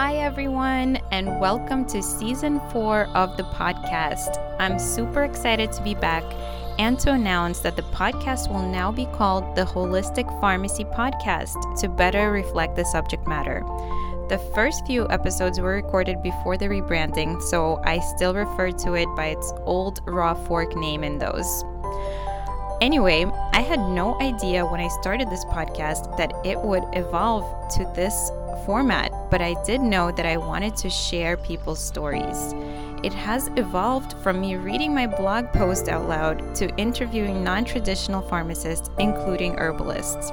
Hi, everyone, and welcome to season four of the podcast. I'm super excited to be back and to announce that the podcast will now be called the Holistic Pharmacy Podcast to better reflect the subject matter. The first few episodes were recorded before the rebranding, so I still refer to it by its old raw fork name in those. Anyway, I had no idea when I started this podcast that it would evolve to this format, but I did know that I wanted to share people's stories. It has evolved from me reading my blog post out loud to interviewing non traditional pharmacists, including herbalists.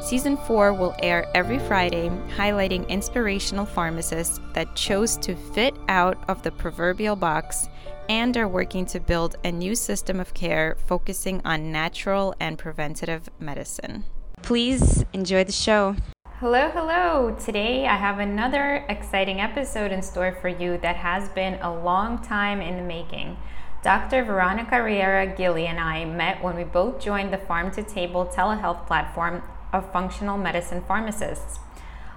Season 4 will air every Friday, highlighting inspirational pharmacists that chose to fit out of the proverbial box and are working to build a new system of care focusing on natural and preventative medicine. Please enjoy the show. Hello, hello. Today I have another exciting episode in store for you that has been a long time in the making. Dr. Veronica Riera Gilley and I met when we both joined the PharmToTable telehealth platform of functional medicine pharmacists.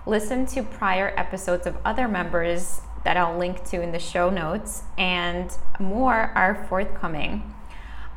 Listen to prior episodes of other members that I'll link to in the show notes, and more are forthcoming.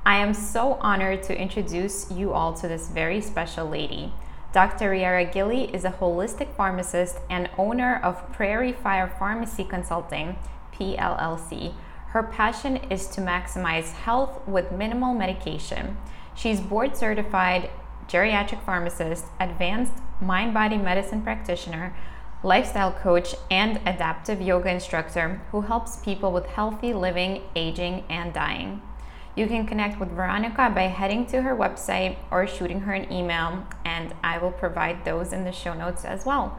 I am so honored to introduce you all to this very special lady. Dr. Riera Gilley is a holistic pharmacist and owner of Prairie Fire Pharmacy Consulting, PLLC. Her passion is to maximize health with minimal medication. She's board certified geriatric pharmacist, advanced mind body medicine practitioner, lifestyle coach, and adaptive yoga instructor who helps people with healthy living, aging, and dying. You can connect with Veronica by heading to her website or shooting her an email, and I will provide those in the show notes as well.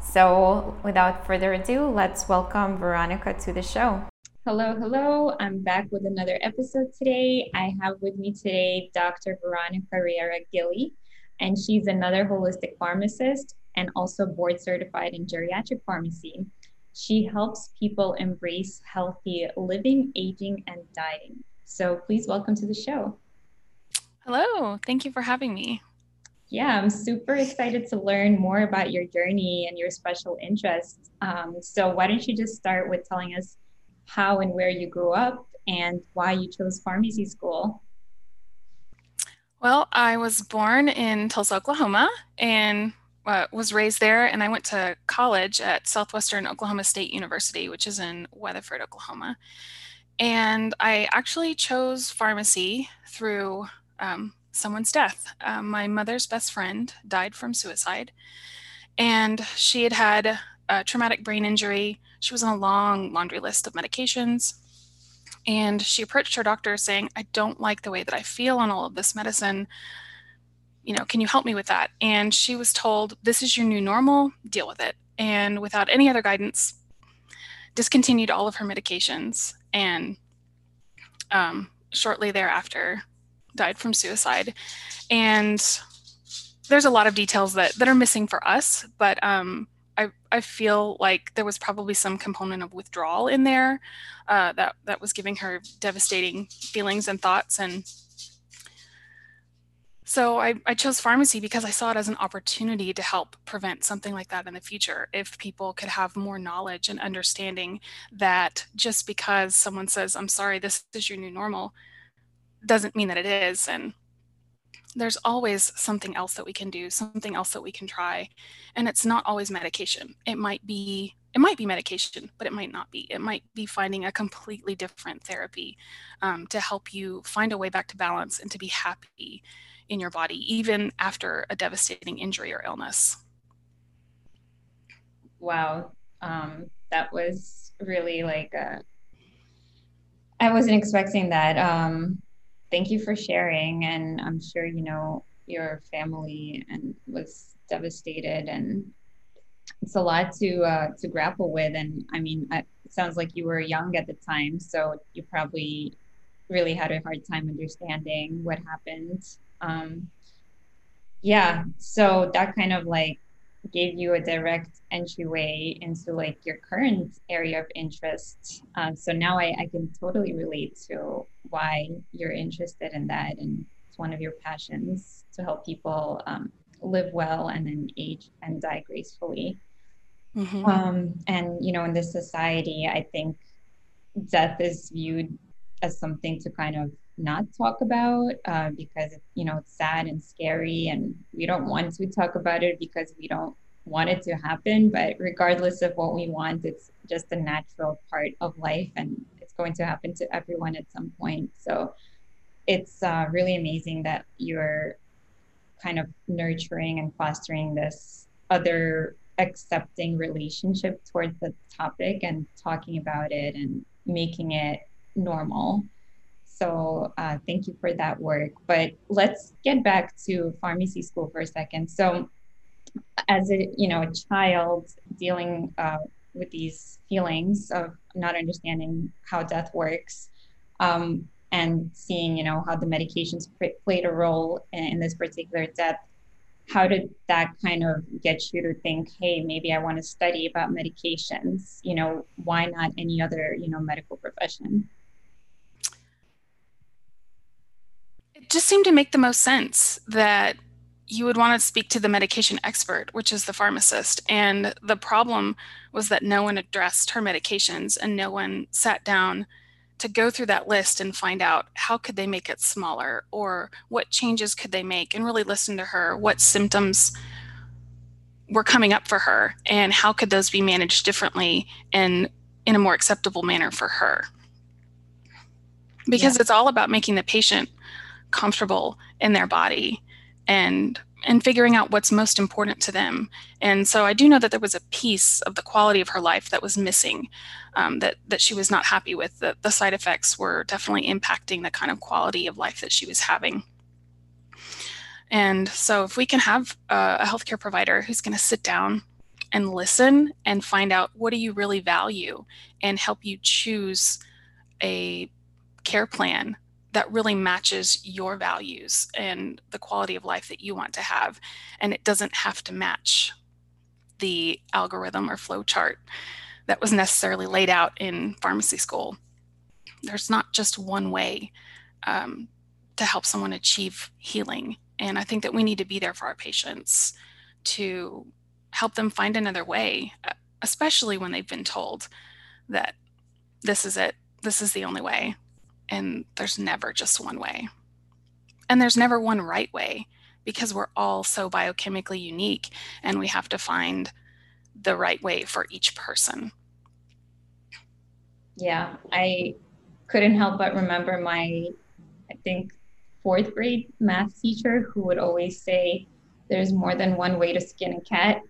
So, without further ado, let's welcome Veronica to the show. Hello, hello. I'm back with another episode today. I have with me today Dr. Veronica Riera Gilley, and she's another holistic pharmacist and also board certified in geriatric pharmacy. She helps people embrace healthy living, aging, and dying. So please welcome to the show. Hello, thank you for having me. Yeah, I'm super excited to learn more about your journey and your special interests. Um, so, why don't you just start with telling us how and where you grew up and why you chose pharmacy school? Well, I was born in Tulsa, Oklahoma, and uh, was raised there. And I went to college at Southwestern Oklahoma State University, which is in Weatherford, Oklahoma. And I actually chose pharmacy through um, someone's death. Um, my mother's best friend died from suicide, and she had had a traumatic brain injury. She was on a long laundry list of medications. And she approached her doctor saying, I don't like the way that I feel on all of this medicine. You know, can you help me with that? And she was told, This is your new normal, deal with it. And without any other guidance, discontinued all of her medications and um, shortly thereafter died from suicide. And there's a lot of details that, that are missing for us, but um, I, I feel like there was probably some component of withdrawal in there uh, that, that was giving her devastating feelings and thoughts. And so I, I chose pharmacy because I saw it as an opportunity to help prevent something like that in the future. If people could have more knowledge and understanding that just because someone says, I'm sorry, this is your new normal, doesn't mean that it is. And there's always something else that we can do, something else that we can try. And it's not always medication. It might be it might be medication, but it might not be. It might be finding a completely different therapy um, to help you find a way back to balance and to be happy in your body, even after a devastating injury or illness. Wow. Um, that was really like, a, I wasn't expecting that. Um, thank you for sharing. And I'm sure, you know, your family and was devastated and it's a lot to uh, to grapple with and i mean it sounds like you were young at the time so you probably really had a hard time understanding what happened um, yeah so that kind of like gave you a direct entryway into like your current area of interest um, so now I, I can totally relate to why you're interested in that and it's one of your passions to help people um, live well and then age and die gracefully Mm-hmm. Um, and, you know, in this society, I think death is viewed as something to kind of not talk about uh, because, you know, it's sad and scary and we don't want to talk about it because we don't want it to happen. But regardless of what we want, it's just a natural part of life and it's going to happen to everyone at some point. So it's uh, really amazing that you're kind of nurturing and fostering this other accepting relationship towards the topic and talking about it and making it normal. So uh, thank you for that work. But let's get back to pharmacy school for a second. So as a you know a child dealing uh, with these feelings of not understanding how death works um, and seeing you know how the medications played a role in, in this particular death how did that kind of get you to think hey maybe i want to study about medications you know why not any other you know medical profession it just seemed to make the most sense that you would want to speak to the medication expert which is the pharmacist and the problem was that no one addressed her medications and no one sat down to go through that list and find out how could they make it smaller or what changes could they make and really listen to her what symptoms were coming up for her and how could those be managed differently and in a more acceptable manner for her because yeah. it's all about making the patient comfortable in their body and and figuring out what's most important to them. And so I do know that there was a piece of the quality of her life that was missing, um, that that she was not happy with. That the side effects were definitely impacting the kind of quality of life that she was having. And so if we can have a, a healthcare provider who's going to sit down and listen and find out what do you really value and help you choose a care plan that really matches your values and the quality of life that you want to have. And it doesn't have to match the algorithm or flow chart that was necessarily laid out in pharmacy school. There's not just one way um, to help someone achieve healing. And I think that we need to be there for our patients to help them find another way, especially when they've been told that this is it, this is the only way and there's never just one way. And there's never one right way because we're all so biochemically unique and we have to find the right way for each person. Yeah, I couldn't help but remember my, I think, fourth grade math teacher who would always say, There's more than one way to skin a cat.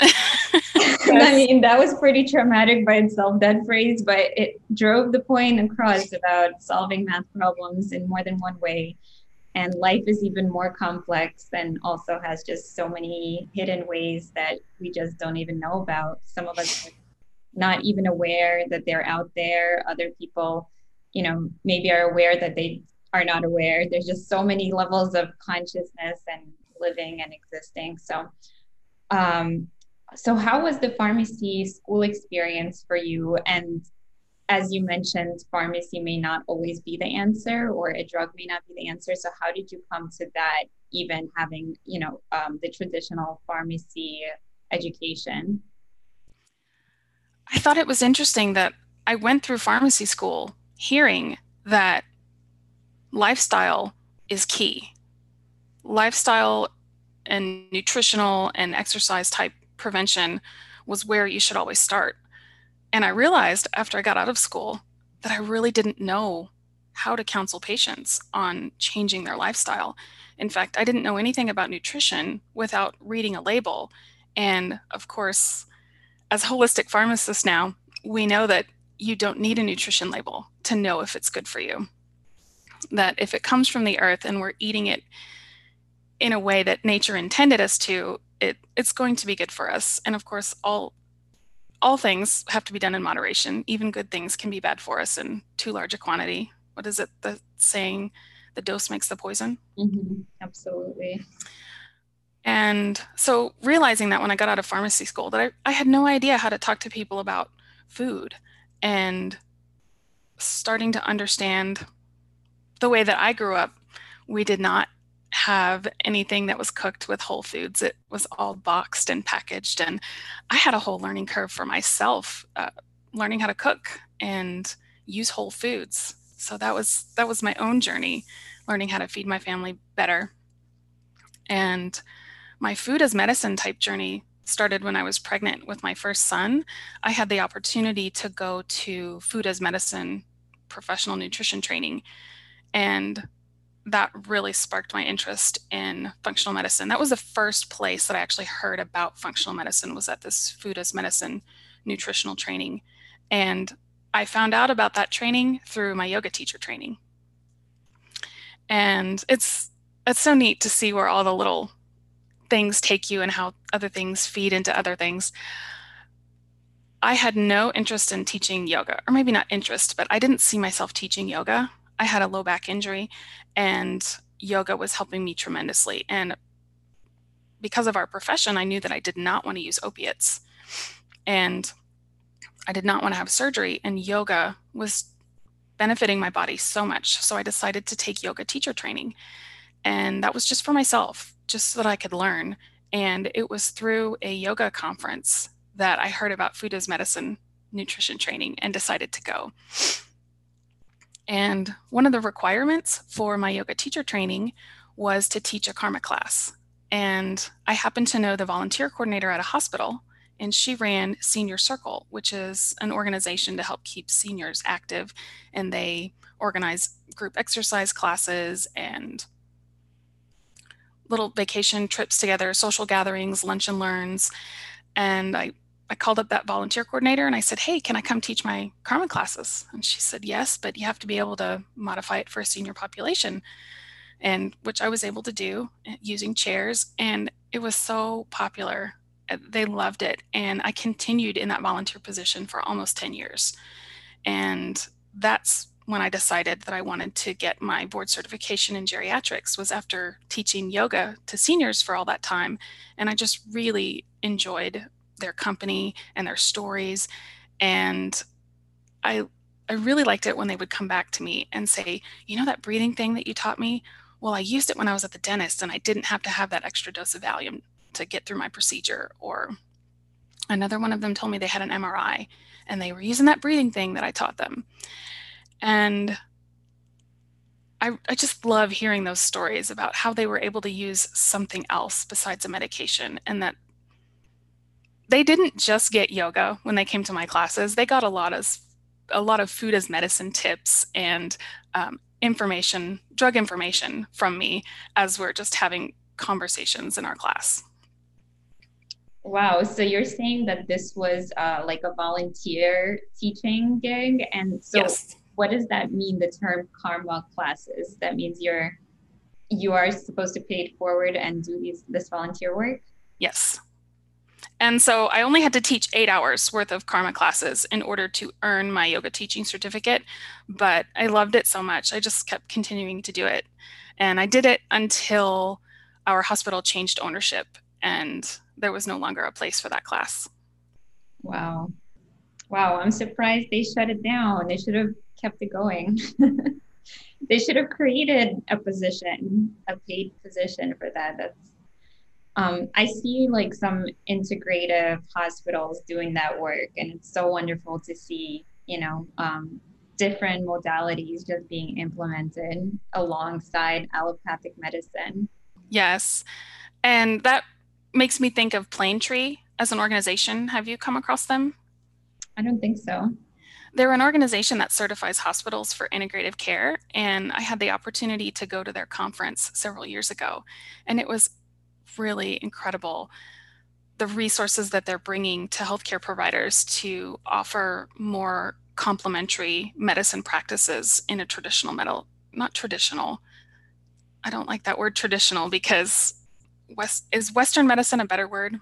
I mean, that was pretty traumatic by itself, that phrase, but it drove the point across about solving math problems in more than one way. And life is even more complex and also has just so many hidden ways that we just don't even know about. Some of us are not even aware that they're out there. Other people, you know, maybe are aware that they are not aware. There's just so many levels of consciousness and living and existing. So, um, so how was the pharmacy school experience for you? And as you mentioned pharmacy may not always be the answer or a drug may not be the answer. So how did you come to that even having you know um, the traditional pharmacy education? I thought it was interesting that i went through pharmacy school hearing that lifestyle is key. Lifestyle and nutritional and exercise type prevention was where you should always start. And I realized after I got out of school that I really didn't know how to counsel patients on changing their lifestyle. In fact, I didn't know anything about nutrition without reading a label. And of course, as holistic pharmacists now, we know that you don't need a nutrition label to know if it's good for you. That if it comes from the earth and we're eating it in a way that nature intended us to, it it's going to be good for us. And of course, all all things have to be done in moderation. Even good things can be bad for us in too large a quantity. What is it? The saying, "The dose makes the poison." Mm-hmm. Absolutely. And so realizing that when I got out of pharmacy school, that I, I had no idea how to talk to people about food and starting to understand the way that I grew up, we did not have anything that was cooked with whole foods. It was all boxed and packaged. And I had a whole learning curve for myself, uh, learning how to cook and use whole foods. So that was that was my own journey, learning how to feed my family better. And my food as medicine type journey started when I was pregnant with my first son. I had the opportunity to go to food as medicine professional nutrition training. And that really sparked my interest in functional medicine. That was the first place that I actually heard about functional medicine was at this food as medicine nutritional training. And I found out about that training through my yoga teacher training. And it's it's so neat to see where all the little things take you and how other things feed into other things. I had no interest in teaching yoga, or maybe not interest, but I didn't see myself teaching yoga. I had a low back injury and yoga was helping me tremendously. And because of our profession, I knew that I did not want to use opiates. And I did not want to have surgery. And yoga was benefiting my body so much. So I decided to take yoga teacher training. And that was just for myself, just so that I could learn. And it was through a yoga conference that I heard about food as medicine nutrition training and decided to go. And one of the requirements for my yoga teacher training was to teach a karma class. And I happened to know the volunteer coordinator at a hospital, and she ran Senior Circle, which is an organization to help keep seniors active. And they organize group exercise classes and little vacation trips together, social gatherings, lunch and learns. And I I called up that volunteer coordinator and I said, Hey, can I come teach my Karma classes? And she said, Yes, but you have to be able to modify it for a senior population. And which I was able to do eh, using chairs. And it was so popular. Eh, they loved it. And I continued in that volunteer position for almost 10 years. And that's when I decided that I wanted to get my board certification in geriatrics was after teaching yoga to seniors for all that time. And I just really enjoyed their company and their stories. And I I really liked it when they would come back to me and say, you know that breathing thing that you taught me? Well, I used it when I was at the dentist and I didn't have to have that extra dose of Valium to get through my procedure. Or another one of them told me they had an MRI and they were using that breathing thing that I taught them. And I, I just love hearing those stories about how they were able to use something else besides a medication and that they didn't just get yoga when they came to my classes. They got a lot of a lot of food as medicine tips and um, information, drug information from me as we're just having conversations in our class. Wow. So you're saying that this was uh, like a volunteer teaching gig. And so yes. what does that mean, the term karma classes? That means you're you are supposed to pay it forward and do these this volunteer work? Yes. And so I only had to teach eight hours worth of karma classes in order to earn my yoga teaching certificate. But I loved it so much. I just kept continuing to do it. And I did it until our hospital changed ownership and there was no longer a place for that class. Wow. Wow. I'm surprised they shut it down. They should have kept it going. they should have created a position, a paid position for that. That's um, I see like some integrative hospitals doing that work, and it's so wonderful to see, you know, um, different modalities just being implemented alongside allopathic medicine. Yes. And that makes me think of Plain Planetree as an organization. Have you come across them? I don't think so. They're an organization that certifies hospitals for integrative care. And I had the opportunity to go to their conference several years ago. And it was really incredible the resources that they're bringing to healthcare providers to offer more complementary medicine practices in a traditional metal not traditional i don't like that word traditional because west is western medicine a better word?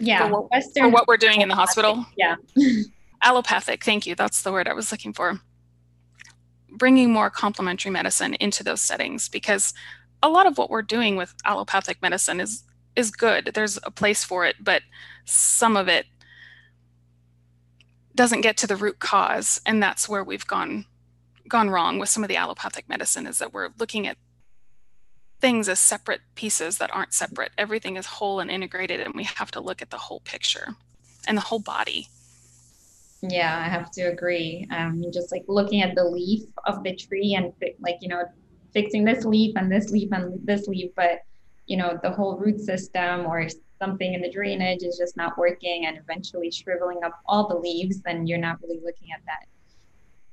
Yeah. For what, western for what we're doing in the hospital? Yeah. Allopathic thank you. That's the word i was looking for. Bringing more complementary medicine into those settings because a lot of what we're doing with allopathic medicine is is good. There's a place for it, but some of it doesn't get to the root cause, and that's where we've gone gone wrong with some of the allopathic medicine is that we're looking at things as separate pieces that aren't separate. Everything is whole and integrated, and we have to look at the whole picture and the whole body. Yeah, I have to agree. Um, just like looking at the leaf of the tree and like you know, fixing this leaf and this leaf and this leaf, but you know, the whole root system or something in the drainage is just not working and eventually shriveling up all the leaves, then you're not really looking at that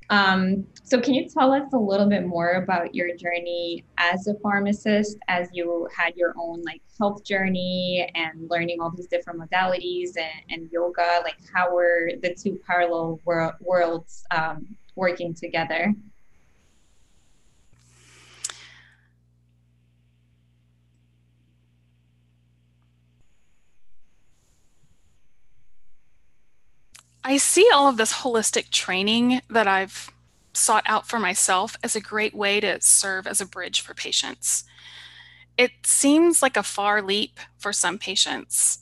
um, so can you tell us a little bit more about your journey as a pharmacist, as you had your own like health journey and learning all these different modalities and, and yoga? Like how were the two parallel wor- worlds um, working together? I see all of this holistic training that I've sought out for myself as a great way to serve as a bridge for patients. It seems like a far leap for some patients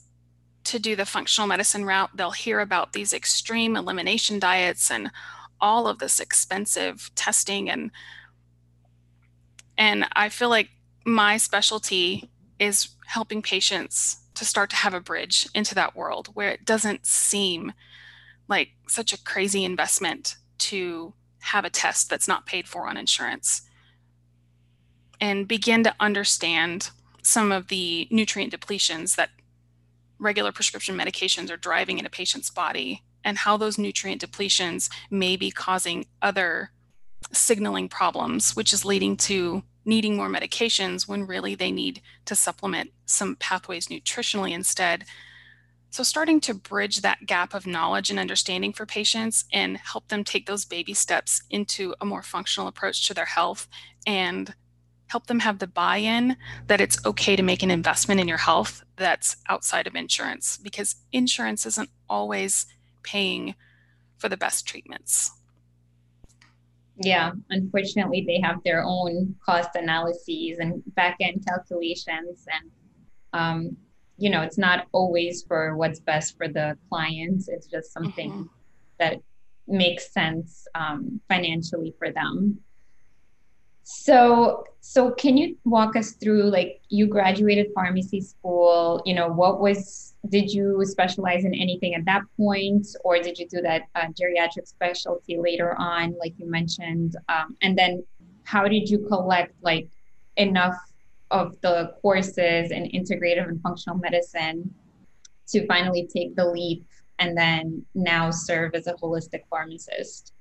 to do the functional medicine route. They'll hear about these extreme elimination diets and all of this expensive testing and and I feel like my specialty is helping patients to start to have a bridge into that world where it doesn't seem like such a crazy investment to have a test that's not paid for on insurance and begin to understand some of the nutrient depletions that regular prescription medications are driving in a patient's body and how those nutrient depletions may be causing other signaling problems, which is leading to needing more medications when really they need to supplement some pathways nutritionally instead so, starting to bridge that gap of knowledge and understanding for patients and help them take those baby steps into a more functional approach to their health and help them have the buy in that it's okay to make an investment in your health that's outside of insurance because insurance isn't always paying for the best treatments. Yeah, unfortunately, they have their own cost analyses and back end calculations. And um, you know it's not always for what's best for the clients. It's just something mm-hmm. that makes sense um, financially for them. So so can you walk us through like you graduated pharmacy school you know what was did you specialize in anything at that point? Or did you do that uh, geriatric specialty later on like you mentioned? Um, and then how did you collect like enough of the courses in integrative and functional medicine to finally take the leap and then now serve as a holistic pharmacist?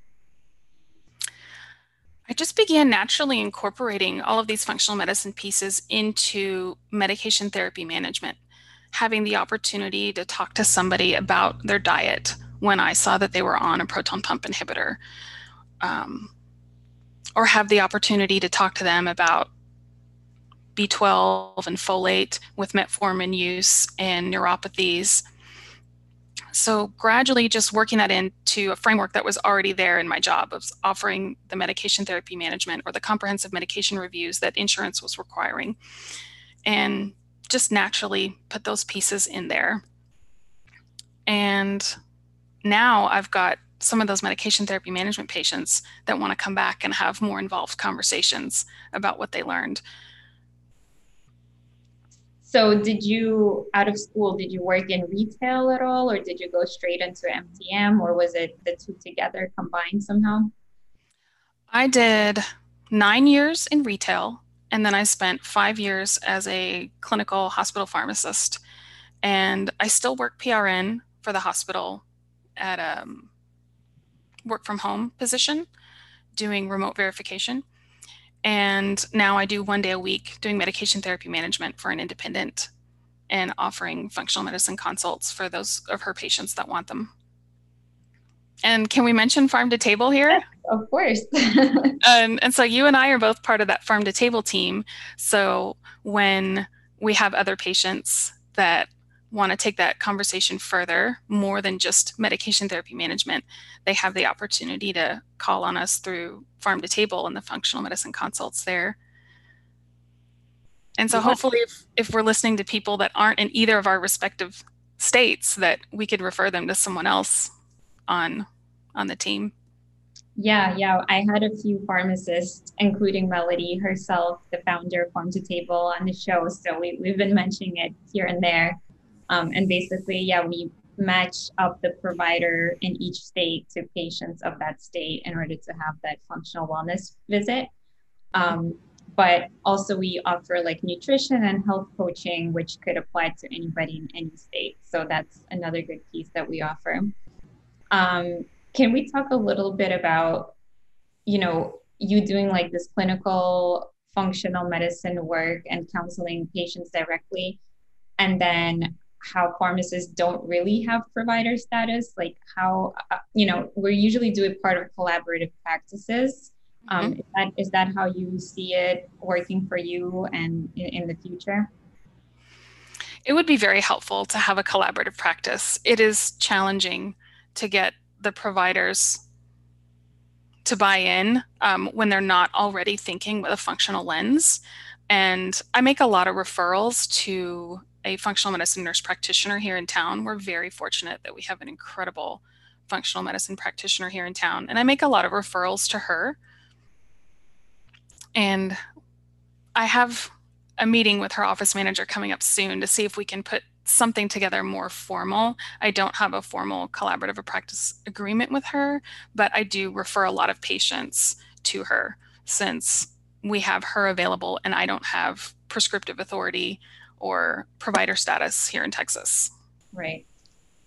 I just began naturally incorporating all of these functional medicine pieces into medication therapy management, having the opportunity to talk to somebody about their diet when I saw that they were on a proton pump inhibitor, um, or have the opportunity to talk to them about B12 and folate with metformin use and neuropathies. So gradually just working that into a framework that was already there in my job of offering the medication therapy management or the comprehensive medication reviews that insurance was requiring. And just naturally put those pieces in there. And now I've got some of those medication therapy management patients that want to come back and have more involved conversations about what they learned. So did you out of school did you work in retail at all or did you go straight into MTM or was it the two together combined somehow? I did 9 years in retail and then I spent 5 years as a clinical hospital pharmacist and I still work PRN for the hospital at a um, work from home position doing remote verification. And now I do one day a week doing medication therapy management for an independent and offering functional medicine consults for those of her patients that want them. And can we mention PharmToTable here? Yes, of course. and, um, and so you and I are both part of that PharmToTable team. So when we have other patients that want to take that conversation further, more than just medication therapy management, they have the opportunity to call on us through PharmToTable and the functional medicine consults there. And so hopefully if, if we're listening to people that aren't in either of our respective states that we could refer them to someone else on on the team. Yeah, yeah. I had a few pharmacists, including Melody herself, the founder of PharmToTable, on the show. So we, we've been mentioning it here and there. Um, and basically, yeah, we match up the provider in each state to patients of that state in order to have that functional wellness visit. Um, but also, we offer like nutrition and health coaching, which could apply to anybody in any state. So that's another good piece that we offer. Um, can we talk a little bit about, you know, you doing like this clinical functional medicine work and counseling patients directly, and then how pharmacists don't really have provider status like how uh, you know we're usually do it part of collaborative practices. Um, mm-hmm. is, that, is that how you see it working for you and in, in the future? It would be very helpful to have a collaborative practice. It is challenging to get the providers to buy in um, when they're not already thinking with a functional lens. And i make a lot of referrals to a functional medicine nurse practitioner here in town. We're very fortunate that we have an incredible functional medicine practitioner here in town. And I make a lot of referrals to her. And I have a meeting with her office manager coming up soon to see if we can put something together more formal. I don't have a formal collaborative practice agreement with her, but I do refer a lot of patients to her since we have her available and I don't have prescriptive authority or provider status here in Texas. Right.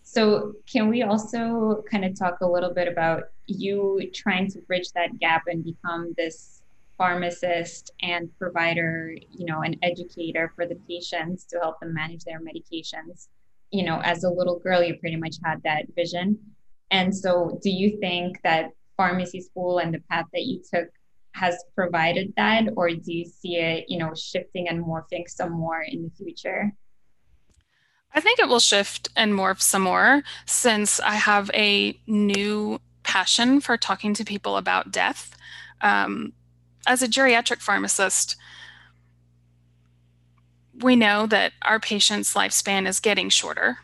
So, can we also kind of talk a little bit about you trying to bridge that gap and become this pharmacist and provider, you know, an educator for the patients to help them manage their medications? You know, as a little girl, you pretty much had that vision. And so, do you think that pharmacy school and the path that you took has provided that or do you see it you know shifting and morphing some more in the future? I think it will shift and morph some more since i have a new passion for talking to people about death. Um, as a geriatric pharmacist we know that our patient's lifespan is getting shorter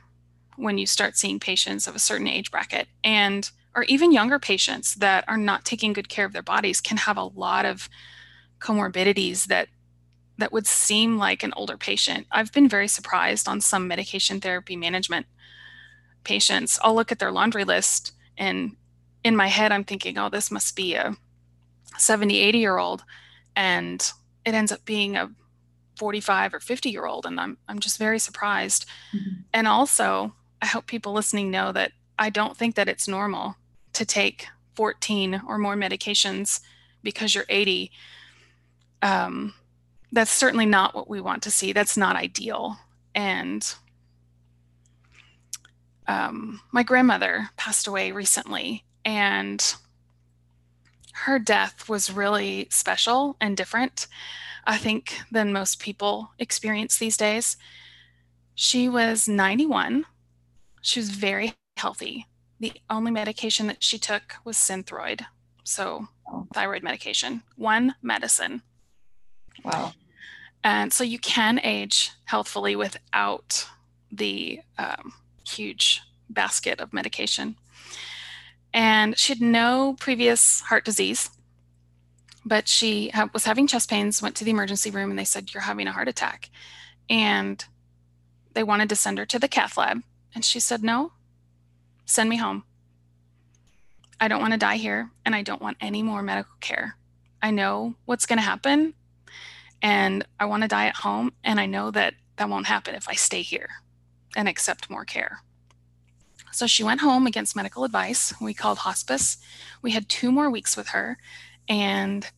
when you start seeing patients of a certain age bracket. And or even younger patients that are not taking good care of their bodies can have a lot of comorbidities that that would seem like an older patient. I've been very surprised on some medication therapy management patients. I'll look at their laundry list and in my head I'm thinking, "Oh, this must be a 70, 80 year old." And it ends up being a 45 or 50 year old and I'm I'm just very surprised. Mm-hmm. And also, I hope people listening know that I don't think that it's normal to take 14 or more medications because you're 80 um, that's certainly not what we want to see. That's not ideal. And um, my grandmother passed away recently and her death was really special and different i think than most people experience these days. She was 91 she was very healthy the only medication that she took was Synthroid, so oh. thyroid medication, one medicine. Wow. And so you can age healthfully without the um, huge basket of medication. And she had no previous heart disease, but she ha- was having chest pains, went to the emergency room, and they said, You're having a heart attack. And they wanted to send her to the cath lab. And she said, No, Send me home. I don't want to die here and I don't want any more medical care. I know what's going to happen and I want to die at home and I know that that won't happen if I stay here and accept more care. So she went home against medical advice. We called hospice. We had two more weeks with her and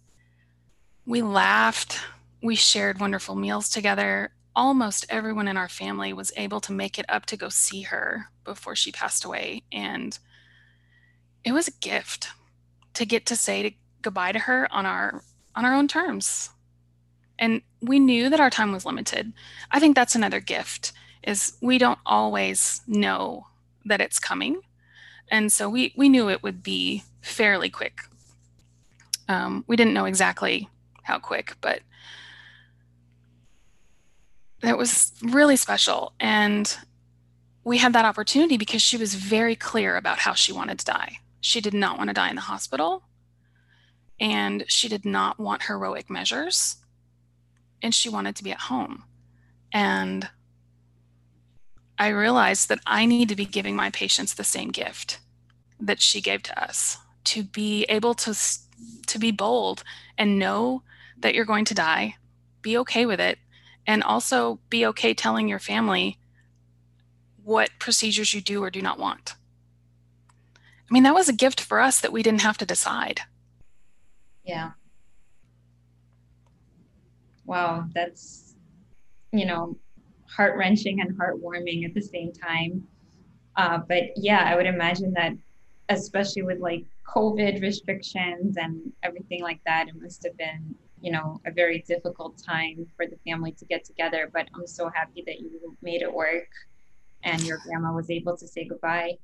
we laughed. We shared wonderful meals together almost everyone in our family was able to make it up to go see her before she passed away. And it was a gift to get to say to, goodbye to her on our on our own terms. And we knew that our time was limited. I think that's another gift is we don't always know that it's coming. And so we, we knew it would be fairly quick. Um, we didn't know exactly how quick, but that was really special. And we had that opportunity because she was very clear about how she wanted to die. She did not want to die in the hospital. and she did not want heroic measures and she wanted to be at home. And I realized that I need to be giving my patients the same gift that she gave to us to be able to to be bold and know that you're going to die, be okay with it, and also be okay telling your family what procedures you do or do not want. I mean, that was a gift for us that we didn't have to decide. Yeah. Wow, that's, you know, heart wrenching and heartwarming at the same time. Uh, but yeah, I would imagine that, especially with like COVID restrictions and everything like that, it must have been, you know, a very difficult time for the family to get together. But I'm so happy that you made it work and your grandma was able to say goodbye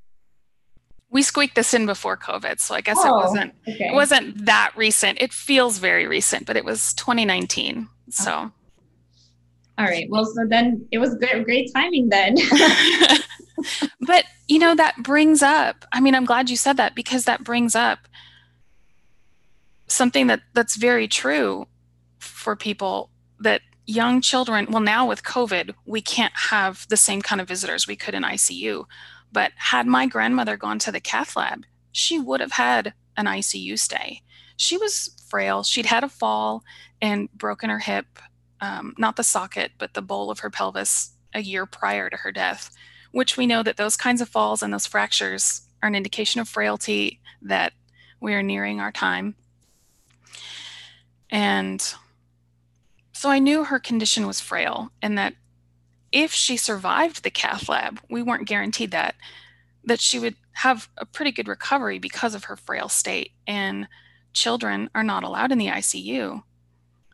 we squeaked this in before COVID, so I guess oh, it wasn't okay. it wasn't that recent. It feels very recent, but it was 2019. So, oh. all right. Well, so then it was good, great timing then. but you know that brings up. I mean, I'm glad you said that because that brings up something that that's very true for people that young children. Well, now with COVID, we can't have the same kind of visitors we could in ICU but had my grandmother gone to the cath lab, she would have had an ICU stay. She was frail. She'd had a fall and broken her hip, um, not the socket, but the bowl of her pelvis a year prior to her death, which we know that those kinds of falls and those fractures are an indication of frailty that we are nearing our time. And so I knew her condition was frail and that if she survived the cath lab, we weren't guaranteed that, that she would have a pretty good recovery because of her frail state. And children are not allowed in the ICU.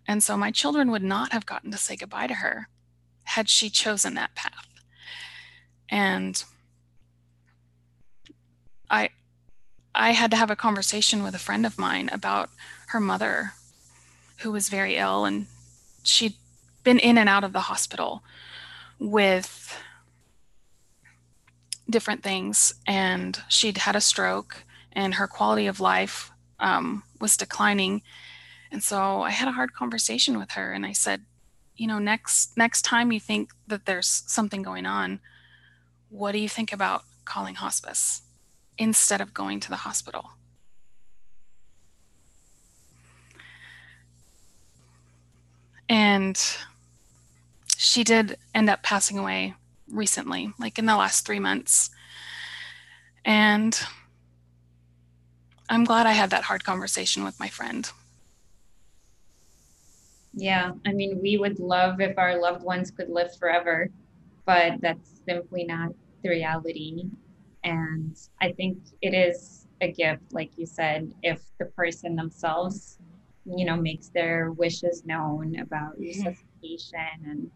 And so my children would not have gotten to say goodbye to her had she chosen that path. And I I had to have a conversation with a friend of mine about her mother who was very ill and she'd been in and out of the hospital with different things and she'd had a stroke and her quality of life um, was declining. And so i had a hard conversation with her and i said you know next next time you think that there's something going on what do you think about calling hospice instead of going to the hospital and she did end up passing away recently, like in the last three months. And I'm glad I had that hard conversation with my friend. Yeah, I mean, we would love if our loved ones could live forever, but that's simply not the reality. And I think it is a gift, like you said, if the person themselves, you know, makes their wishes known about mm-hmm. resuscitation and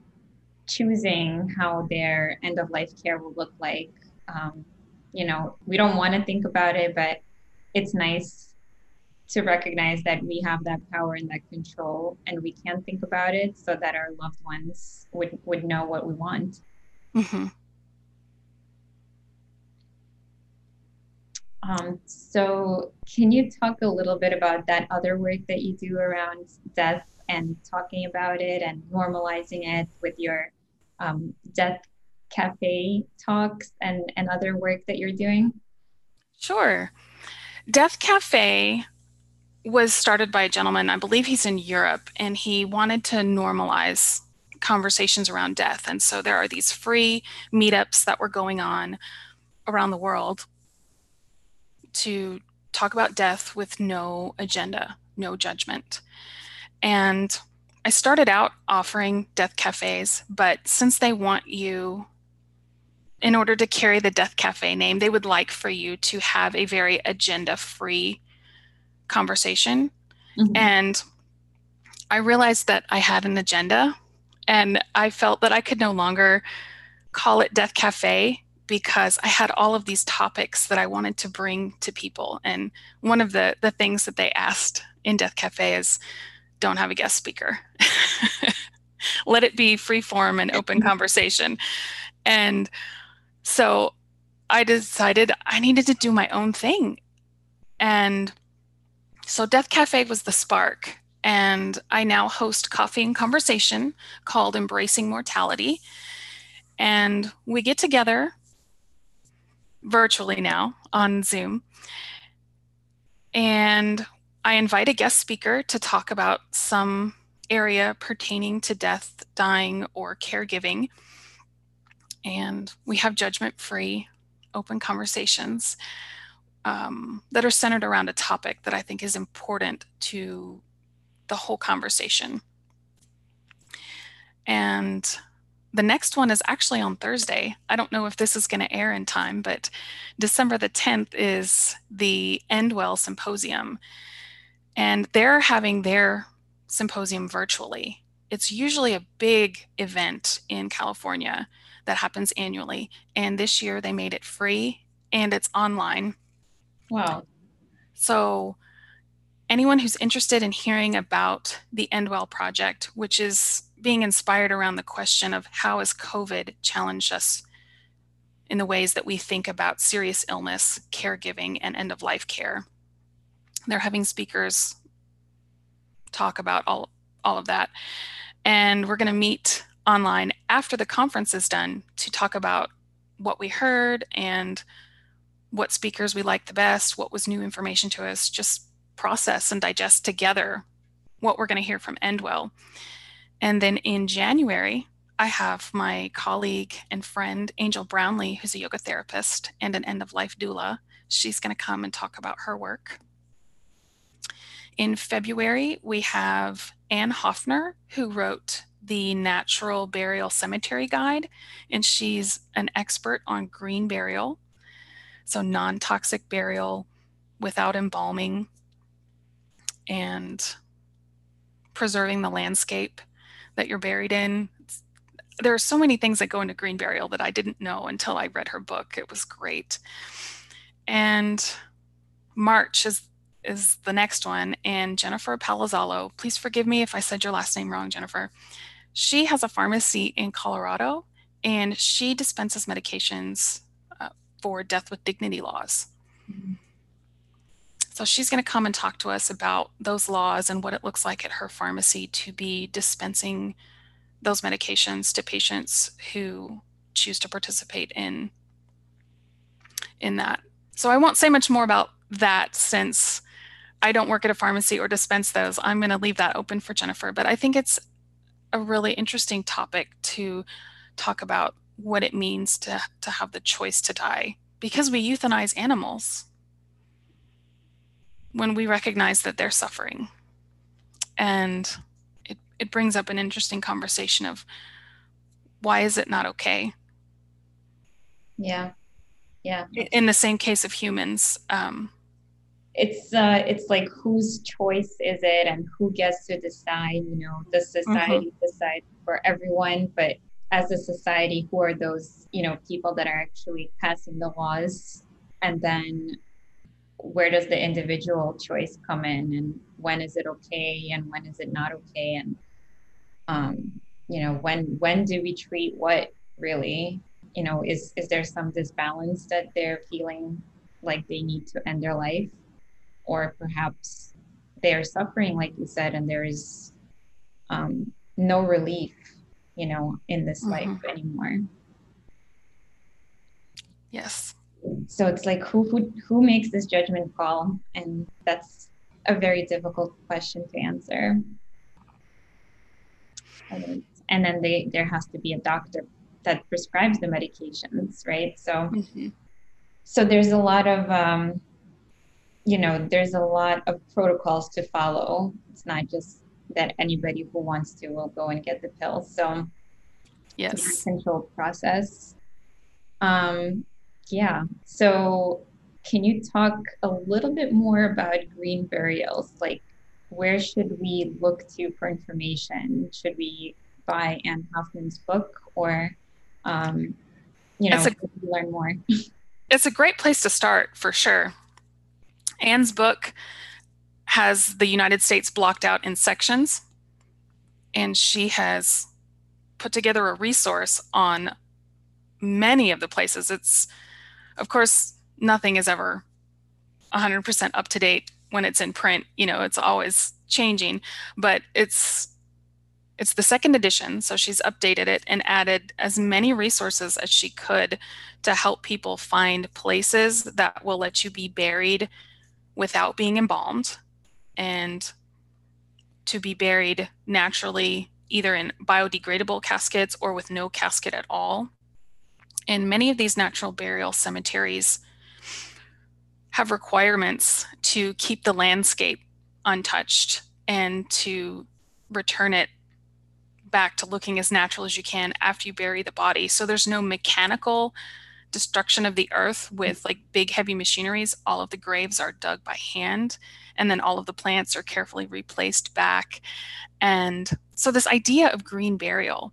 choosing how their end of life care will look like. Um, you know, we don't want to think about it, but it's nice to recognize that we have that power and that control and we can think about it so that our loved ones would, would know what we want. Mm-hmm. Um, so, can you talk a little bit about that other work that you do around death and talking about it and normalizing it with your um, Death Cafe talks and, and other work that you're doing? Sure. Death Cafe was started by a gentleman, I believe he's in Europe, and he wanted to normalize conversations around death. And so there are these free meetups that were going on around the world to talk about death with no agenda, no judgment. And I started out offering death cafes, but since they want you, in order to carry the Death Cafe name, they would like for you to have a very agenda free conversation. Mm-hmm. And I realized that I had an agenda and I felt that I could no longer call it Death Cafe because I had all of these topics that I wanted to bring to people. And one of the, the things that they asked in Death Cafe is don't have a guest speaker. Let it be free form and open conversation. And so I decided I needed to do my own thing. And So, Death Cafe was the spark, and I now host Coffee and Conversation called Embracing Mortality. And we get together virtually now on Zoom. And I invite a guest speaker to talk about some area pertaining to death, dying, or caregiving. And we have judgment free, open conversations um, that are centered around a topic that I think is important to the whole conversation. And the next one is actually on Thursday. I don't know if this is going to air in time, but December the 10th is the Endwell Symposium. And they're having their symposium virtually. It's usually a big event in California that happens annually. And this year they made it free and it's online. Wow. So, anyone who's interested in hearing about the Endwell Project, which is being inspired around the question of how has COVID challenged us in the ways that we think about serious illness, caregiving, and end of life care. They're having speakers talk about all, all of that. And we're going to meet online after the conference is done to talk about what we heard and what speakers we liked the best, what was new information to us, just process and digest together what we're going to hear from Endwell. And then in January, I have my colleague and friend, Angel Brownlee, who's a yoga therapist and an end of life doula. She's going to come and talk about her work. In February, we have Ann Hoffner, who wrote the Natural Burial Cemetery Guide, and she's an expert on green burial so non toxic burial without embalming and preserving the landscape that you're buried in. There are so many things that go into green burial that I didn't know until I read her book. It was great. And March is is the next one and Jennifer Palazzolo. Please forgive me if I said your last name wrong, Jennifer. She has a pharmacy in Colorado and she dispenses medications for death with dignity laws. Mm-hmm. So she's going to come and talk to us about those laws and what it looks like at her pharmacy to be dispensing those medications to patients who choose to participate in in that. So I won't say much more about that since I don't work at a pharmacy or dispense those. I'm going to leave that open for Jennifer, but I think it's a really interesting topic to talk about what it means to, to have the choice to die because we euthanize animals when we recognize that they're suffering. And it, it brings up an interesting conversation of why is it not okay? Yeah. Yeah. In the same case of humans. Um, it's uh it's like whose choice is it and who gets to decide you know the society mm-hmm. decide for everyone but as a society who are those you know people that are actually passing the laws and then where does the individual choice come in and when is it okay and when is it not okay and um, you know when when do we treat what really you know is is there some disbalance that they're feeling like they need to end their life or perhaps they're suffering like you said and there is um, no relief you know, in this mm-hmm. life anymore. Yes. So it's like who who who makes this judgment call, and that's a very difficult question to answer. And then they there has to be a doctor that prescribes the medications, right? So mm-hmm. so there's a lot of um, you know there's a lot of protocols to follow. It's not just that anybody who wants to will go and get the pills. So yes, it's a controlled process. Um, yeah. So can you talk a little bit more about green burials? Like, where should we look to for information? Should we buy Ann Hoffner's book or, um, you know, a, learn more? it's a great place to start for sure. Anne's book has the United States blocked out in sections, and she has put together a resource on many of the places. It's, of course, nothing is ever 100% up to date when it's in print. You know, it's always changing, but it's it's the second edition, so she's updated it and added as many resources as she could to help people find places that will let you be buried without being embalmed and to be buried naturally either in biodegradable caskets or with no casket at all. And many of these natural burial cemeteries have requirements to keep the landscape untouched and to return it back to looking as natural as you can after you bury the body. So there's no mechanical destruction of the earth with mm. like big heavy machineries. All of the graves are dug by hand, and then all of the plants are carefully replaced back. And so, this idea of green burial,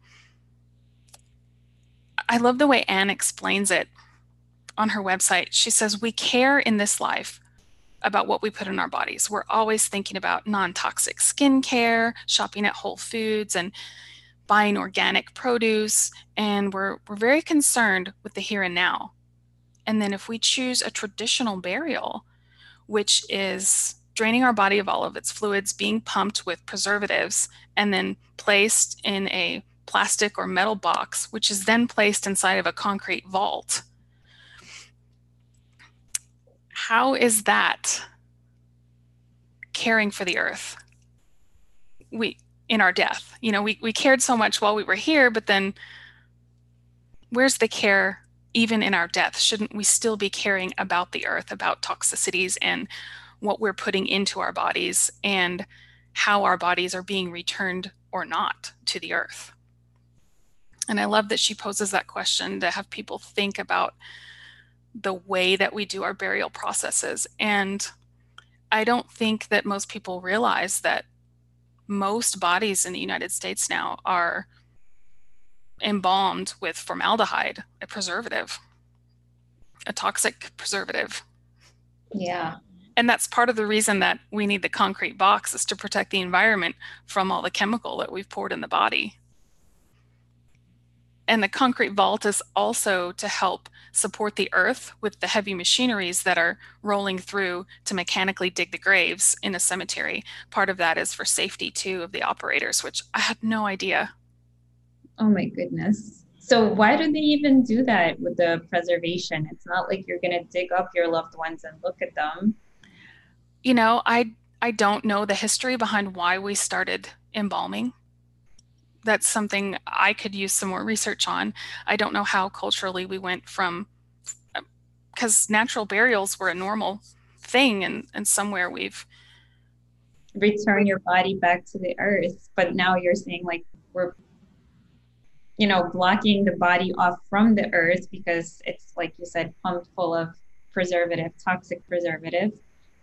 I love the way Anne explains it on her website. She says, We care in this life about what we put in our bodies. We're always thinking about non toxic skincare, shopping at Whole Foods, and buying organic produce. And we're, we're very concerned with the here and now. And then if we choose a traditional burial, which is draining our body of all of its fluids, being pumped with preservatives, and then placed in a plastic or metal box, which is then placed inside of a concrete vault how is that caring for the earth? We in our death. You know, we, we cared so much while we were here, but then where's the care even in our death? Shouldn't we still be caring about the earth, about toxicities and what we're putting into our bodies and how our bodies are being returned or not to the earth? And I love that she poses that question to have people think about the way that we do our burial processes. And I don't think that most people realize that most bodies in the United States now are embalmed with formaldehyde, a preservative, a toxic preservative. Yeah. And that's part of the reason that we need the concrete box is to protect the environment from all the chemical that we've poured in the body. And the concrete vault is also to help support the earth with the heavy machineries that are rolling through to mechanically dig the graves in a cemetery. Part of that is for safety too of the operators, which I had no idea. Oh my goodness. So why do they even do that with the preservation? It's not like you're going to dig up your loved ones and look at them. You know, I I don't know the history behind why we started embalming that's something I could use some more research on. I don't know how culturally we went from because natural burials were a normal thing and and somewhere we've return your body back to the earth but now you're saying like we're you know blocking the body off from the earth because it's like you said pumped full of preservative toxic preservative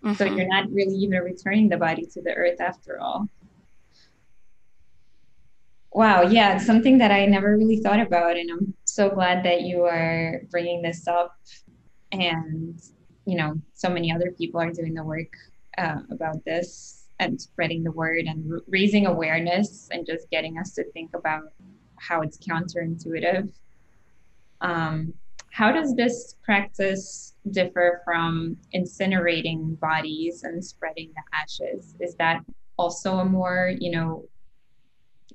mm-hmm. so you're not really even returning the body to the earth after all Wow, yeah, it's something that I never really thought about, and I'm so glad that you are bringing this up. And you know, so many other people are doing the work uh, about this and spreading the word and raising awareness and just getting us to think about how it's counterintuitive. Um, how does this practice differ from incinerating bodies and spreading the ashes? Is that also a more, you know,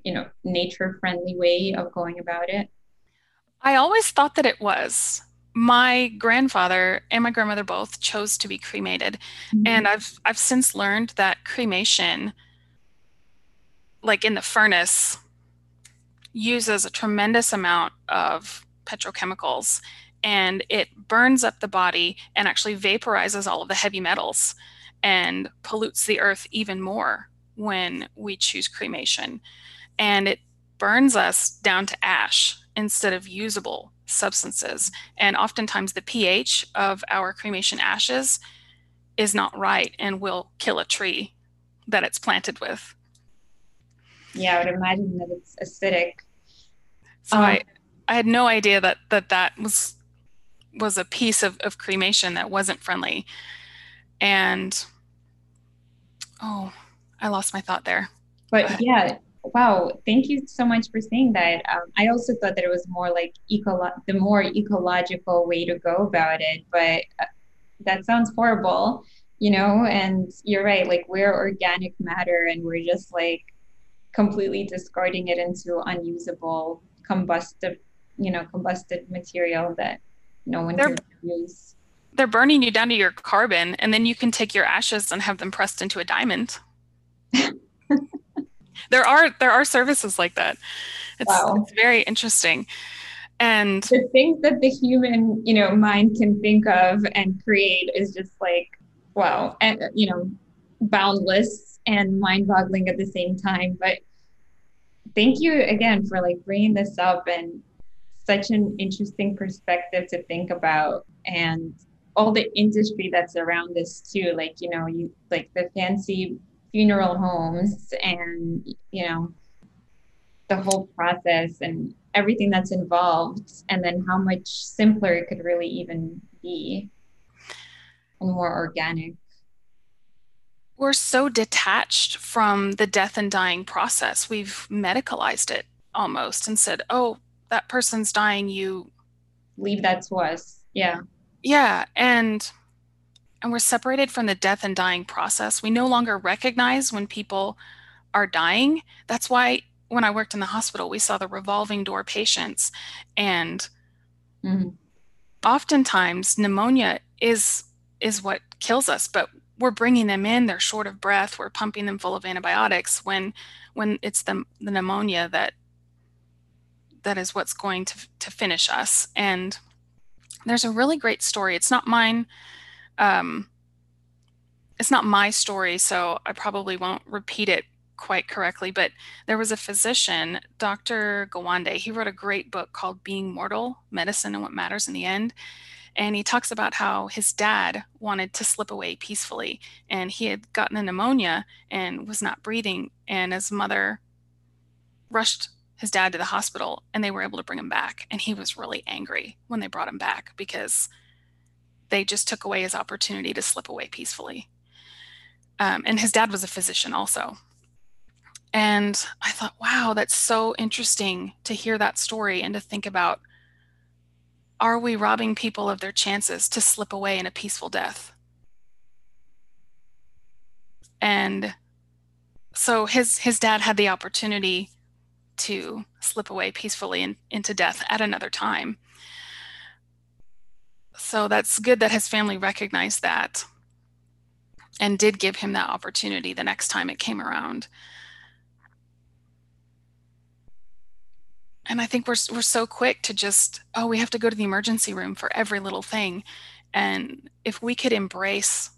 you know nature friendly way of going about it? I always thought that it was. My grandfather and my grandmother both chose to be cremated. Mm-hmm. and i've i've since learned that cremation like in the furnace uses a tremendous amount of petrochemicals and it burns up the body and actually vaporizes all of the heavy metals and pollutes the earth even more when we choose cremation and it burns us down to ash instead of usable substances. And oftentimes, the pH of our cremation ashes is not right and will kill a tree that it's planted with. Yeah, I would imagine that it's acidic. So um, I, I had no idea that that, that was was a piece of, of cremation that wasn't friendly. And oh, I lost my thought there. But yeah, wow thank you so much for saying that um, i also thought that it was more like eco the more ecological way to go about it but uh, that sounds horrible you know, and you're right, like we're organic matter and we're just like completely discarding it into unusable combustive, you know, combusted material that no one They're- can use. They're burning you down to your carbon, and then you can take your ashes and have them pressed into a diamond. there are there are services like that. It's, Wow. it's very interesting. And The things that the human, you know, mind can think of and create is just like, wow, and you know, boundless and mind-boggling at the same time. But thank you again for like bringing this up and such an interesting perspective to think about and all the industry that's around this too like you know you like the fancy funeral homes and you know the whole process and everything that's involved and then how much simpler it could really even be and more organic we're so detached from the death and dying process. We've medicalized it almost and said, "Oh, that person's dying. You, leave that to us yeah yeah," and and we're separated from the death and dying process. We no longer recognize when people are dying. That's why when I worked in the hospital, we saw the revolving door patients, and Mhm. oftentimes pneumonia is is what kills us but we're bringing them in they're short of breath we're pumping them full of antibiotics when when it's the, the pneumonia that that is what's going to to finish us and there's a really great story it's not mine um it's not my story so i probably won't repeat it quite correctly but there was a physician dr gawande he wrote a great book called being mortal medicine and what matters in the end and he talks about how his dad wanted to slip away peacefully and he had gotten a pneumonia and was not breathing and his mother rushed his dad to the hospital and they were able to bring him back and he was really angry when they brought him back because they just took away his opportunity to slip away peacefully um, and his dad was a physician also and i thought wow that's so interesting to hear that story and to think about are we robbing people of their chances to slip away in a peaceful death? And so his his dad had the opportunity to slip away peacefully in, into death at another time. So that's good that his family recognized that and did give him that opportunity the next time it came around. and I think we're we're so quick to just oh we have to go to the emergency room for every little thing, and if we could embrace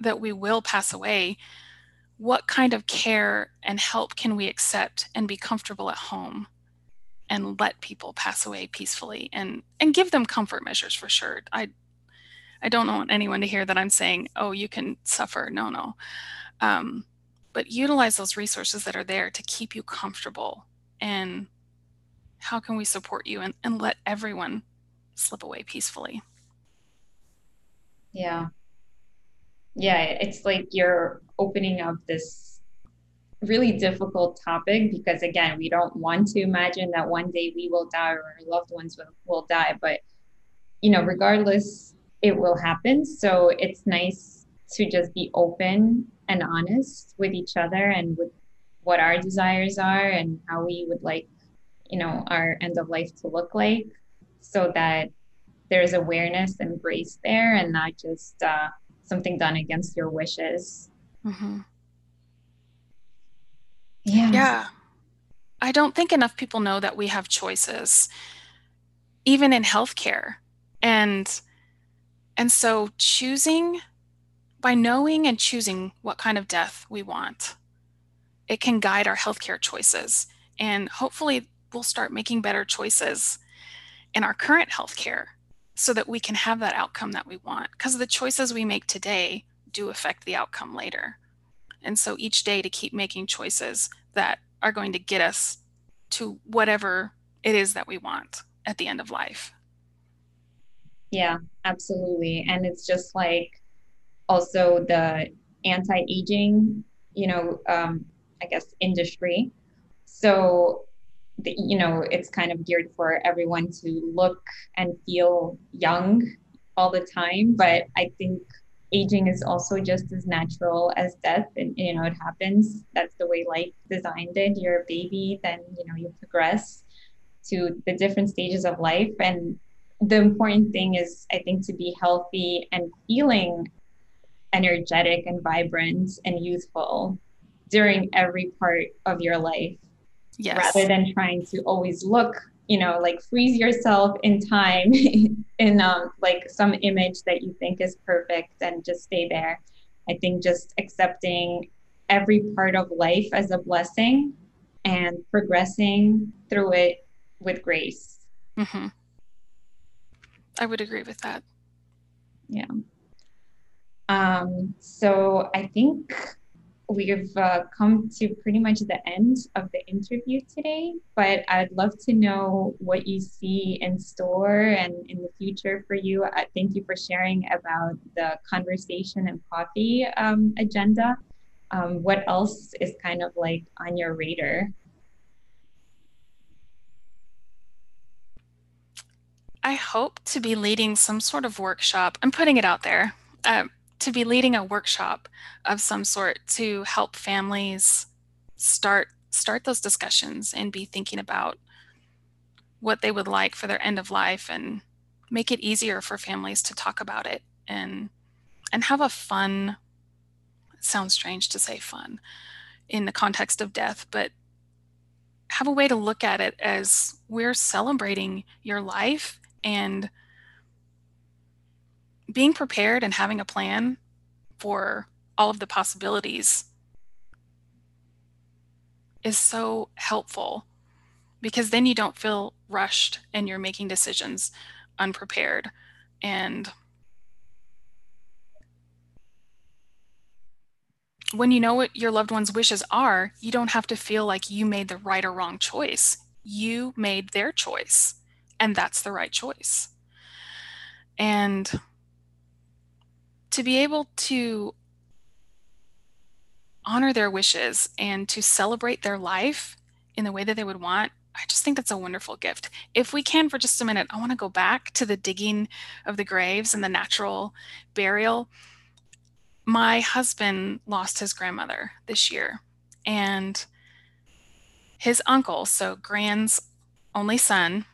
that we will pass away, what kind of care and help can we accept and be comfortable at home, and let people pass away peacefully and and give them comfort measures for sure. I I don't want anyone to hear that I'm saying oh you can suffer. No no, um, but utilize those resources that are there to keep you comfortable and how can we support you and, and let everyone slip away peacefully? Yeah. Yeah it's like you're opening up this really difficult topic because again we don't want to imagine that one day we will die or our loved ones will, will die but you know regardless it will happen so it's nice to just be open and honest with each other and with what our desires are and how we would like you know our end of life to look like so that there's awareness and grace there and not just uh, something done against your wishes mm-hmm. Yeah. Yeah. I don't think enough people know that we have choices even in healthcare. And and so choosing by knowing and choosing what kind of death we want it can guide our healthcare choices. And hopefully we'll start making better choices in our current healthcare so that we can have that outcome that we want because the choices we make today do affect the outcome later and so each day to keep making choices that are going to get us to whatever it is that we want at the end of life. Yeah absolutely. And it's just like also the anti-aging you know um, i guess industry. So the, you know it's kind of geared for everyone to look and feel young all the time but i think aging is also just as natural as death and you know it happens. That's the way life designed it. You're a baby then you know you progress to the different stages of life. And the important thing is i think to be healthy and feeling energetic and vibrant and youthful during every part of your life yes. rather than trying to always look you know like freeze yourself in time in um, like some image that you think is perfect and just stay there. I think just accepting every part of life as a blessing and progressing through it with grace. Mm-hmm. i would agree with that. Yeah. Um, so i think we've uh, come to pretty much the end of the interview today, but I'd love to know what you see in store and in the future for you. Uh, thank you for sharing about the conversation and coffee um, agenda. Um, what else is kind of like on your radar? I hope to be leading some sort of workshop. I'm putting it out there. Um, to be leading a workshop of some sort to help families start start those discussions and be thinking about what they would like for their end of life and make it easier for families to talk about it and and have a fun sounds strange to say fun in the context of death but have a way to look at it as we're celebrating your life and being prepared and having a plan for all of the possibilities is so helpful because then you don't feel rushed and you're making decisions unprepared and when you know what your loved one's wishes are you don't have to feel like you made the right or wrong choice. You made their choice and that's the right choice. And to be able to honor their wishes and to celebrate their life in the way that they would want, I just think that's a wonderful gift. If we can, for just a minute, I want to go back to the digging of the graves and the natural burial. My husband lost his grandmother this year, and his uncle, so Gran's only son,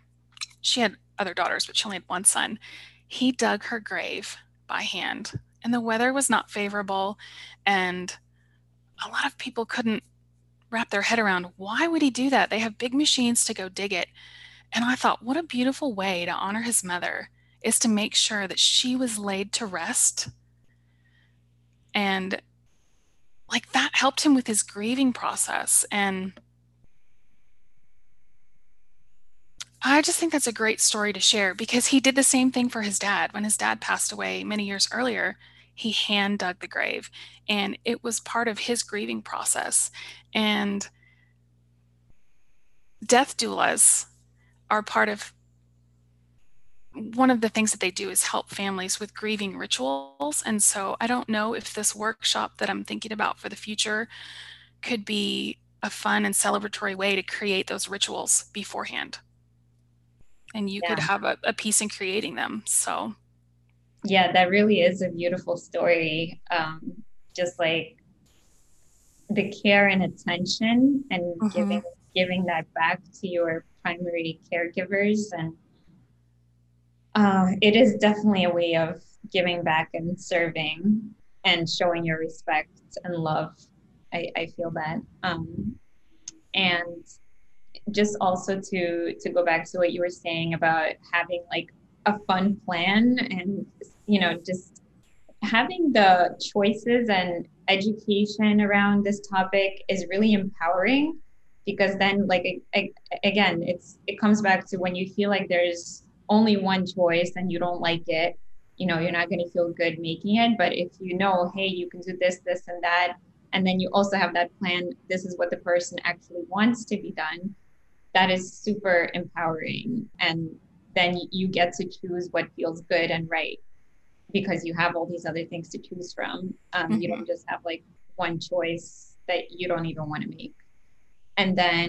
she had other daughters, but she only had one son, he dug her grave by hand and the weather was not favorable and a lot of people couldn't wrap their head around why would he do that? They have big machines to go dig it. And i thought what a beautiful way to honor his mother is to make sure that she was laid to rest. And like that helped him with his grieving process and I just think that's a great story to share because he did the same thing for his dad. When his dad passed away many years earlier, he hand dug the grave and it was part of his grieving process. And death doulas are part of one of the things that they do is help families with grieving rituals. And so I don't know if this workshop that I'm thinking about for the future could be a fun and celebratory way to create those rituals beforehand and you yeah. could have a, a piece in creating them so yeah that really is a beautiful story. Um, just like the care and attention and mm-hmm. giving giving that back to your primary caregivers. And uh, it is definitely a way of giving back and serving and showing your respect and love i, I feel that. Um, and just also to to go back to what you were saying about having like a fun plan and you know just having the choices and education around this topic is really empowering because then like again it's it comes back to when you feel like there's only one choice and you don't like it you know you're not going to feel good making it. But if you know hey you can do this this and that and then you also have that plan this is what the person actually wants to be done that is super empowering and then you get to choose what feels good and right because you have all these other things to choose from um, mm-hmm. you don't just have like one choice that you don't even want to make and then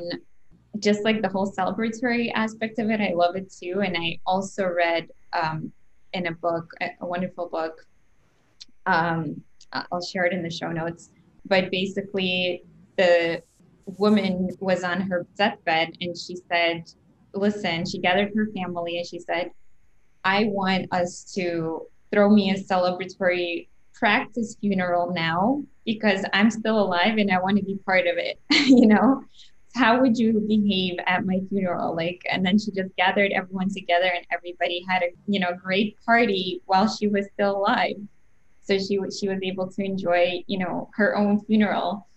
just like the whole celebratory aspect of it i love it too and i also read um, in a book a wonderful book Um, I'll share it in the show notes. But basically, the woman was on her deathbed and she said, Listen, she gathered her family and she said, I want us to throw me a celebratory practice funeral now because I'm still alive and I want to be part of it, you know? How would you behave at my funeral? Like, and then she just gathered everyone together and everybody had a, you know, great party while she was still alive. So she she was able to enjoy, you know, her own funeral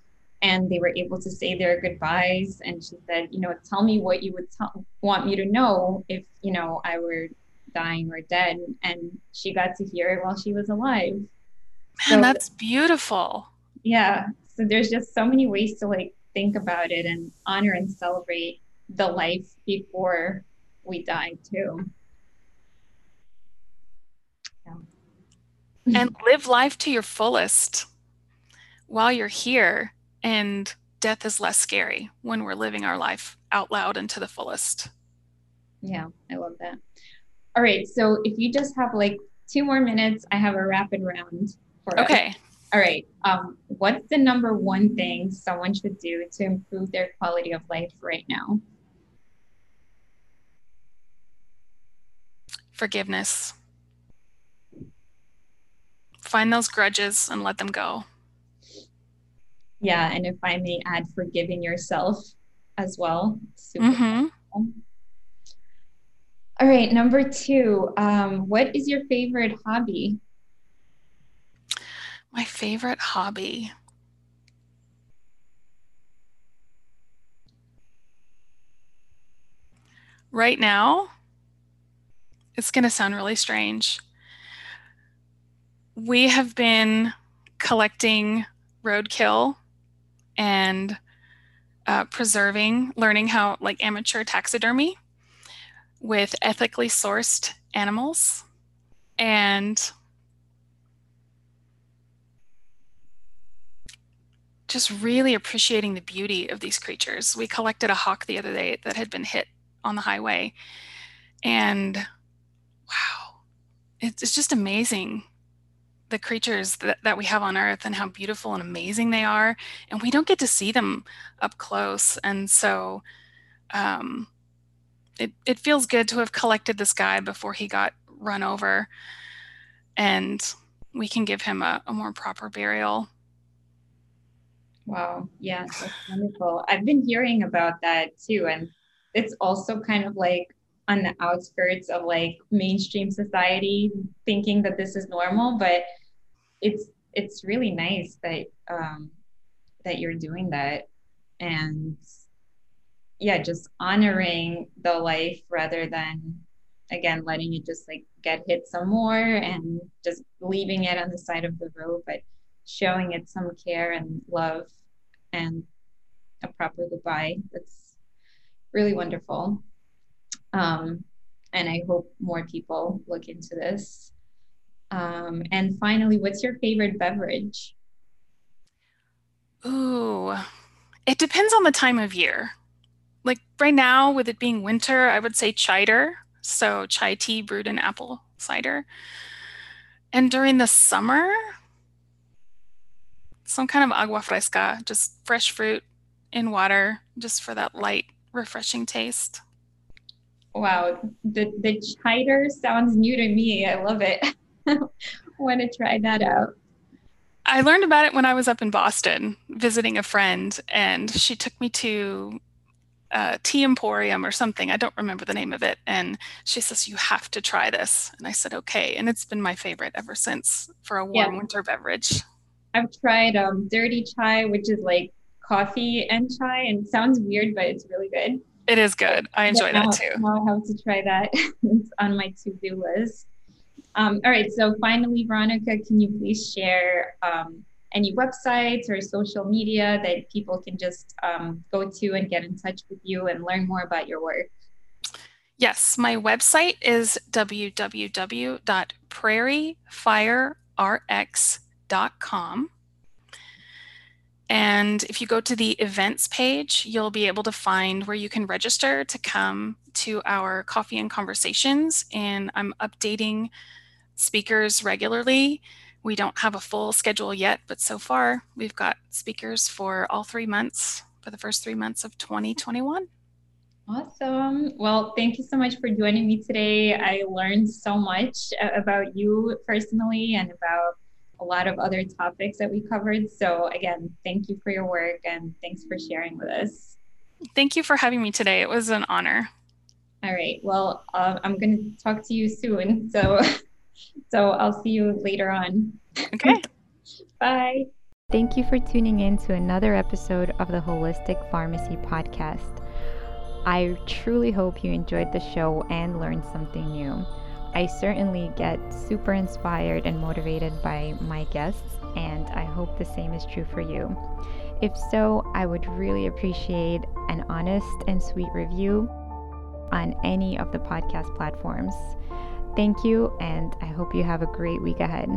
and they were able to say their goodbyes. And she said, you know, tell me what you would t- want me to know if, you know, I were dying or dead. And she got to hear it while she was alive. Man, so, that's beautiful. Yeah. So there's just so many ways to like think about it and honor and celebrate the life before we die too. Yeah. and live life to your fullest while you're here and death is less scary when we're living our life out loud and to the fullest. Yeah, I love that. All right, so if you just have like two more minutes, I have a rapid round for okay. Us. All right. Um, what's the number one thing someone should do to improve their quality of life right now? Forgiveness. Find those grudges and let them go. Yeah, and if I may add, forgiving yourself as well. Super mm-hmm. All right, number two. Um, what is your favorite hobby? My favorite hobby. Right now, it's going to sound really strange. We have been collecting roadkill and uh, preserving, learning how, like amateur taxidermy with ethically sourced animals. And just really appreciating the beauty of these creatures. We collected a hawk the other day that had been hit on the highway. And wow, it's, it's just amazing the creatures that, that we have on earth and how beautiful and amazing they are. And we don't get to see them up close. And so um, it, it feels good to have collected this guy before he got run over. And we can give him a, a more proper burial. Wow. Yeah, that's wonderful. I've been hearing about that too. And it's also kind of like on the outskirts of like mainstream society thinking that this is normal, but it's it's really nice that um that you're doing that and yeah, just honoring the life rather than again letting it just like get hit some more and just leaving it on the side of the road, but showing it some care and love and a proper goodbye. That's really wonderful. Um, and I hope more people look into this. Um, and finally, what's your favorite beverage? Ooh, it depends on the time of year. Like right now, with it being winter, I would say cider. So chai tea brewed in apple cider. And during the summer, some kind of agua fresca, just fresh fruit in water, just for that light, refreshing taste. Wow, the the cider sounds new to me. I love it. Want to try that out. I learned about it when I was up in Boston visiting a friend, and she took me to uh, Tea Emporium or something. I don't remember the name of it. And she says, You have to try this. And I said, Okay. And it's been my favorite ever since for a warm yeah. winter beverage. I've tried um, dirty chai, which is like coffee and chai, and sounds weird, but it's really good. It is good. I enjoy that too. Now I have to try that. it's on my to-do list. Um, all right. So finally, Veronica, can you please share um, any websites or social media that people can just um, go to and get in touch with you and learn more about your work? Yes, my website is www.prairiefirerx.com. And if you go to the events page, you'll be able to find where you can register to come to our coffee and conversations. And I'm updating speakers regularly. We don't have a full schedule yet, but so far we've got speakers for all three months for the first three months of 2021. Awesome. Well, thank you so much for joining me today. I learned so much about you personally and about a lot of other topics that we covered. So, again, thank you for your work and thanks for sharing with us. Thank you for having me today. It was an honor. All right. Well, uh, I'm going to talk to you soon. So, so I'll see you later on. Okay. Bye. Thank you for tuning in to another episode of the Holistic Pharmacy Podcast. I truly hope you enjoyed the show and learned something new. I certainly get super inspired and motivated by my guests, and I hope the same is true for you. If so, I would really appreciate an honest and sweet review on any of the podcast platforms. Thank you, and I hope you have a great week ahead.